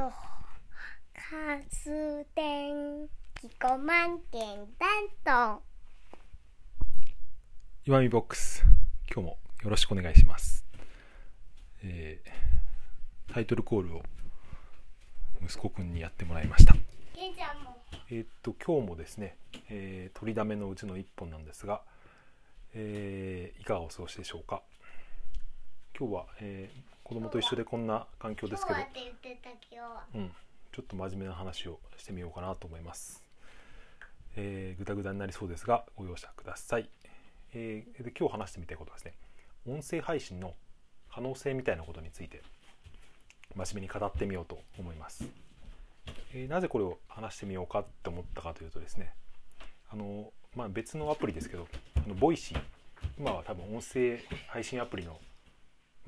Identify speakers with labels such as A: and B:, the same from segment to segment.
A: と。カステンキコマンケンダント
B: 岩見ボックス今日もよろしくお願いします、えータイトルコールを息子くんにやってもらいました。えーっと今日もですね、えー取りだめのうちの一本なんですが、えーいかがお過ごしでしょうか。今日は、えー子供と一緒でこんな環境ですけどうん、ちょっと真面目な話をしてみようかなと思います。えー、ぐだぐだになりそうですがご容赦ください。えーで今日話してみたいことはですね音声配信の可能性みたいなことについて真面目に語ってみようと思います。えーなぜこれを話してみようかって思ったかというとですねあの、まあ、別のアプリですけどあのボイシー今は多分音声配信アプリの、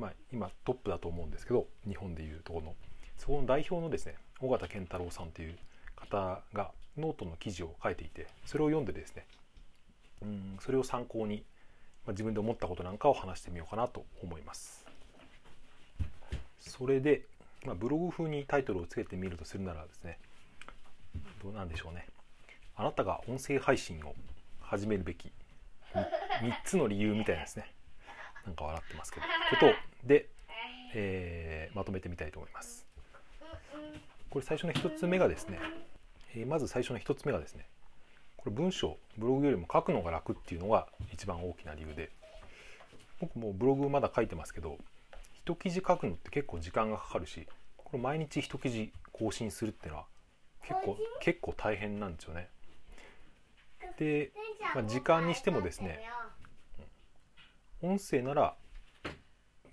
B: まあ、今トップだと思うんですけど日本でいうところの。そこの代表のですね緒方憲太郎さんという方がノートの記事を書いていてそれを読んでですねうんそれを参考に、まあ、自分で思ったことなんかを話してみようかなと思います。それで、まあ、ブログ風にタイトルをつけてみるとするならですねどうなんでしょうね。あなたが音声配信を始めるべき3つの理由みたいなですね。なんか笑ってますけど。ことで、えーまとめてみたいと思います。これ最初の1つ目がですね、えーまず最初の1つ目がですねこれ文章ブログよりも書くのが楽っていうのが一番大きな理由で僕もブログまだ書いてますけど一記事書くのって結構時間がかかるしこれ毎日一記事更新するっていうのは結構結構大変なんですよね。で、まあ、時間にしてもですね音声なら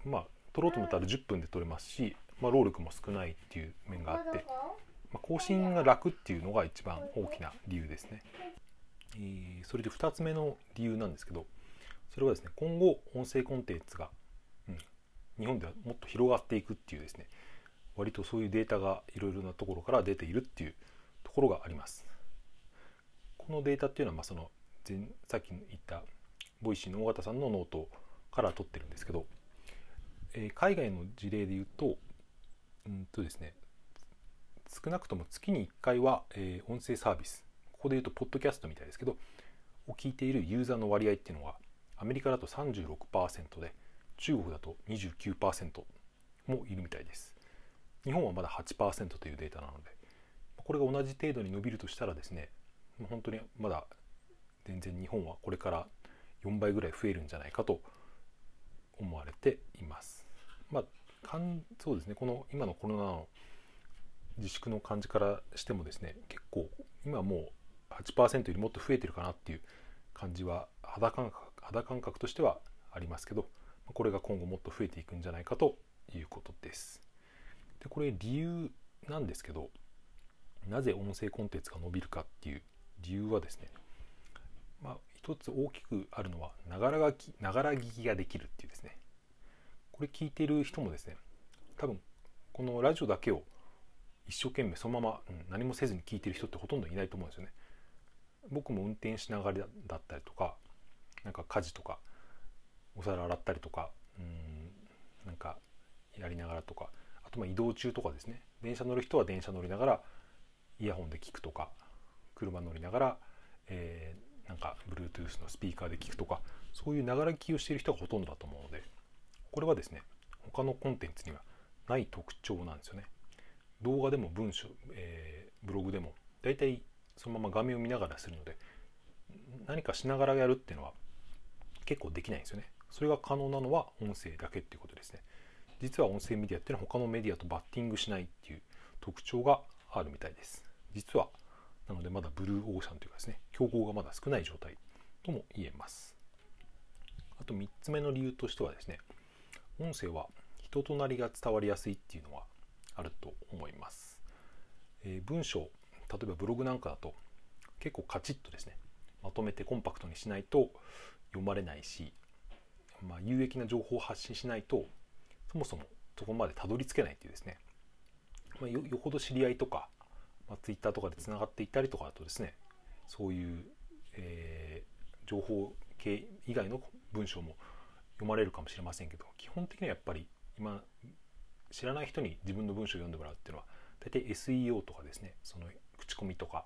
B: まあ撮ろうと思ったら10分で撮れますし、まあ、労力も少ないっていう面があって、まあ、更新が楽っていうのが一番大きな理由ですね。えーそれで2つ目の理由なんですけどそれはですね今後音声コンテンツが、うん、日本ではもっと広がっていくっていうですね割とそういうデータがいろいろなところから出ているっていうところがあります。このデータっていうのはまあその前さっき言ったボイシーの緒方さんのノートから取ってるんですけど、えー海外の事例で言うとうんとですね少なくとも月に1回は、えー音声サービス。ここで言うとポッドキャストみたいですけどを聞いているユーザーの割合っていうのはアメリカだと36%で中国だと29%もいるみたいです。日本はまだ8%というデータなのでこれが同じ程度に伸びるとしたらですね本当にまだ全然日本はこれから4倍ぐらい増えるんじゃないかと思われています。まあかんそうですねこの今のコロナの自粛の感じからしてもですね結構今もう8%よりもっと増えてるかなっていう感じは肌感覚肌感覚としてはありますけどこれが今後もっと増えていくんじゃないかということです。でこれ理由なんですけどなぜ音声コンテンツが伸びるかっていう理由はですねまあ一つ大きくあるのはながらがきながら聞きができるっていうですね。これ聞いてる人もですね多分このラジオだけを一生懸命そのまま、うん何もせずに聞いてる人ってほとんどいないと思うんですよね。僕も運転しながらだったりとかなんか家事とかお皿洗ったりとかうんなんかやりながらとかあとまあ移動中とかですね。電車乗る人は電車乗りながらイヤホンで聞くとか車乗りながら、えーなんか Bluetooth のスピーカーで聞くとかそういうながら聞きをしている人がほとんどだと思うのでこれはですね他のコンテンツにはない特徴なんですよね。動画でも文章、えーブログでも大体そのまま画面を見ながらするので何かしながらやるっていうのは結構できないんですよね。それが可能なのは音声だけっていうことですね。実は音声メディアっていうのは他のメディアとバッティングしないっていう特徴があるみたいです。実はなのでまだブルーオーシャンというかですね競合がまだ少ない状態とも言えます。あと3つ目の理由としてはですね音声は人となりが伝わりやすいっていうのはあると思います、えー文章例えばブログなんかだと結構カチッとですねまとめてコンパクトにしないと読まれないし、まあ、有益な情報を発信しないとそもそもそこまでたどり着けないっていうですね、まあ、よよほど知り合いとか、まあ、Twitter とかでつながっていたりとかだとですねそういう、えー情報系以外の文章も読まれるかもしれませんけど基本的にはやっぱり今知らない人に自分の文章を読んでもらうっていうのは大体 SEO とかですねその口コミとか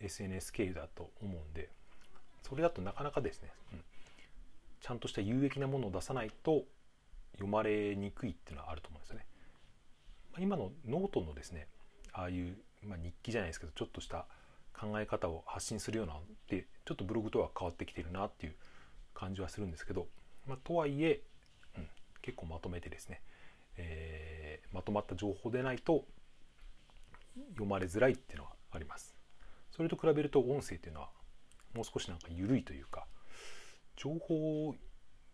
B: SNS 経由だと思うんでそれだとなかなかですね、うん、ちゃんとした有益なものを出さないと読まれにくいっていうのはあると思うんですよね。今のノートのですねああいう、まあ、日記じゃないですけどちょっとした考え方を発信するようなでちょっとブログとは変わってきてるなっていう感じはするんですけど、まあ、とはいえ、うん、結構まとめてですね、えー、まとまった情報でないと読まれづらいっていうのはあります。それと比べると音声っていうのはもう少しなんか緩いというか情報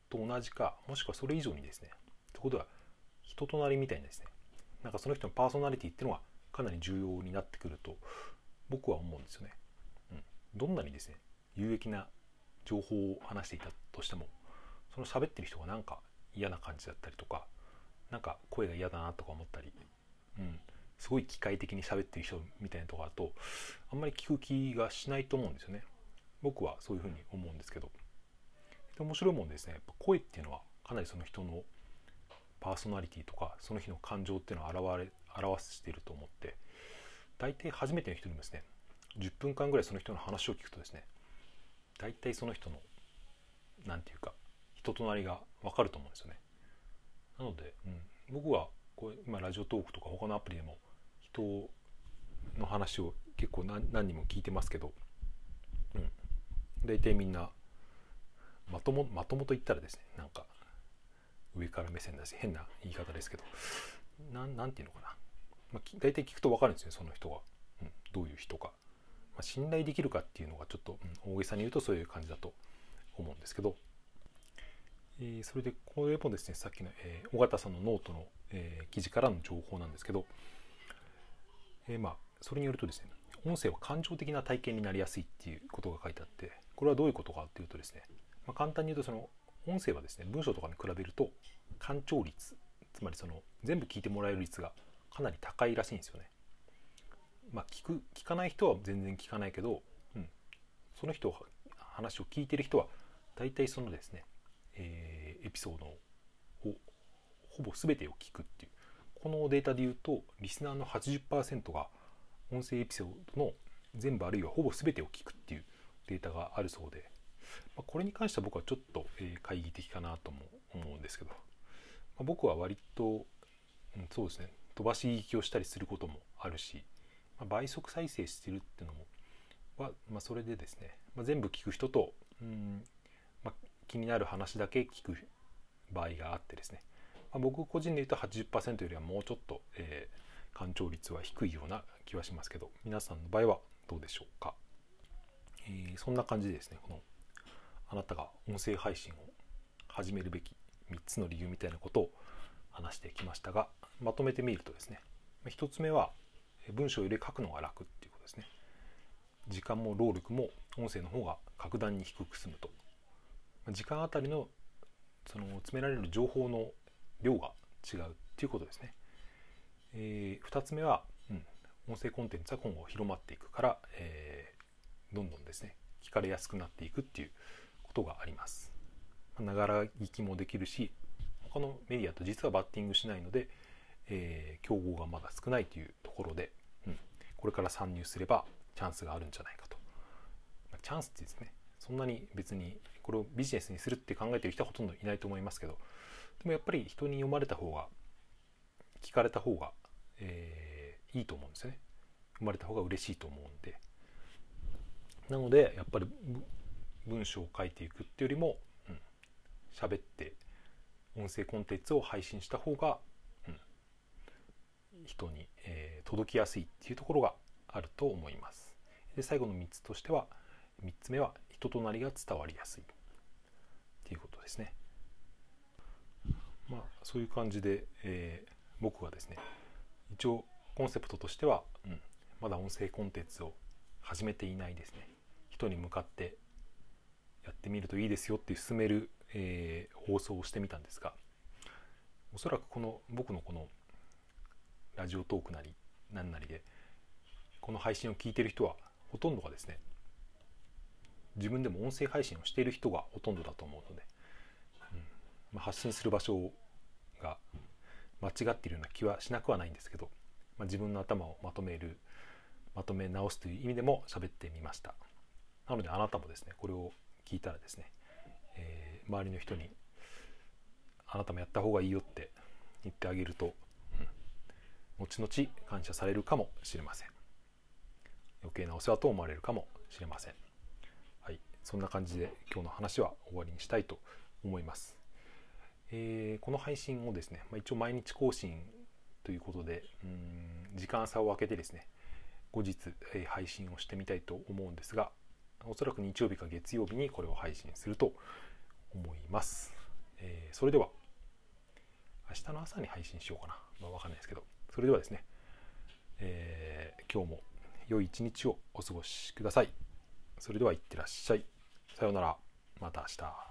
B: と同じかもしくはそれ以上にですねってことは人となりみたいなですねなんかその人のパーソナリティっていうのがかなり重要になってくると僕は思うんですよね。うん、どんなにですね有益な情報を話していたとしてもその喋ってる人がなんか嫌な感じだったりとかなんか声が嫌だなとか思ったり、うん、すごい機械的に喋ってる人みたいなとこだとあんまり聞く気がしないと思うんですよね。僕はそういうふうに思うんですけど。面白いもんですねやっぱ声っていうのはかなりその人のパーソナリティとかその日の感情っていうのを表れ表していると思って大体初めての人にもですね10分間ぐらいその人の話を聞くとですね大体その人の何て言うか人となりが分かると思うんですよね。なので、うん、僕はこう今ラジオトークとか他のアプリでも人の話を結構何何人も聞いてますけど、うん、大体みんなまともまともと言ったらですねなんか上から目線だし変な言い方ですけど何て言うのかな、まあ、大体聞くと分かるんですよその人が、うん、どういう人か、まあ、信頼できるかっていうのがちょっと、うん、大げさに言うとそういう感じだと思うんですけど、えー、それでこれもですねさっきの、えー、尾形さんのノートの、えー、記事からの情報なんですけど、えまあそれによるとですね音声は感情的な体験になりやすいっていうことが書いてあってこれはどういうことかっていうとですねまあ、簡単に言うとその音声はですね文章とかに比べると干潮率つまりその全部聞いてもらえる率がかなり高いらしいんですよね。まあ、聞く聞かない人は全然聞かないけど、うん、その人話を聞いてる人は大体そのですね、えー、エピソードをほぼ全てを聞くっていう。このデータで言うとリスナーの80%が音声エピソードの全部あるいはほぼ全てを聞くっていうデータがあるそうでまあ、これに関しては僕はちょっと、懐疑的かなとも思うんですけど、僕は割と、うん、そうですね飛ばし聞きをしたりすることもあるし、まあ、倍速再生してるっていうのもは、まあ、それでですね、まあ、全部聞く人と、うんまあ、気になる話だけ聞く場合があってですね、まあ、僕個人で言うと80%よりはもうちょっと、えー、干潮率は低いような気はしますけど皆さんの場合はどうでしょうか、えー、そんな感じでですねこのあなたが音声配信を始めるべき3つの理由みたいなことを話してきましたがまとめてみるとですね1つ目は文章より書くのが楽っていうことですね。時間も労力も音声の方が格段に低く済むと。時間あたりのその詰められる情報の量が違うっていうことですね、えー、2つ目は、うん、音声コンテンツは今後広まっていくから、えー、どんどんですね聞かれやすくなっていくっていうことがあります。ながら聞きもできるし他のメディアと実はバッティングしないので、えー、競合がまだ少ないというところで、うん、これから参入すればチャンスがあるんじゃないかと、まあ、チャンスってですねそんなに別にこれをビジネスにするって考えてる人はほとんどいないと思いますけどでもやっぱり人に読まれた方が聞かれた方が、えー、いいと思うんですよね。生まれた方が嬉しいと思うんで。なのでやっぱり文章を書いていくっていうよりも喋、って音声コンテンツを配信した方が、うん、人に、えー、届きやすいっていうところがあると思います。で最後の3つとしては3つ目は人となりが伝わりやすいっていうことですね。まあそういう感じで、えー、僕はですね一応コンセプトとしては、うん、まだ音声コンテンツを始めていないですね人に向かってやってみるといいですよって勧める、えー、放送をしてみたんですがおそらくこの僕のこのラジオトークなり何なりでこの配信を聞いてる人はほとんどがですね自分でも音声配信をしている人がほとんどだと思うので、うんまあ、発信する場所が間違っているような気はしなくはないんですけどまあ、自分の頭をまとめるまとめ直すという意味でも喋ってみました。なのであなたもですねこれを聞いたらですね、えー、周りの人にあなたもやった方がいいよって言ってあげると、うん、後々感謝されるかもしれません。余計なお世話と思われるかもしれません。はいそんな感じで今日の話は終わりにしたいと思います。えー、この配信をですね、まあ、一応毎日更新ということでうん時間差を空けてですね後日、えー、配信をしてみたいと思うんですがおそらく日曜日か月曜日にこれを配信すると思います、えー、それでは明日の朝に配信しようかな、まあ、わかんないですけど。それではですね、えー、今日も良い一日をお過ごしください。それではいってらっしゃい。さようなら。また明日。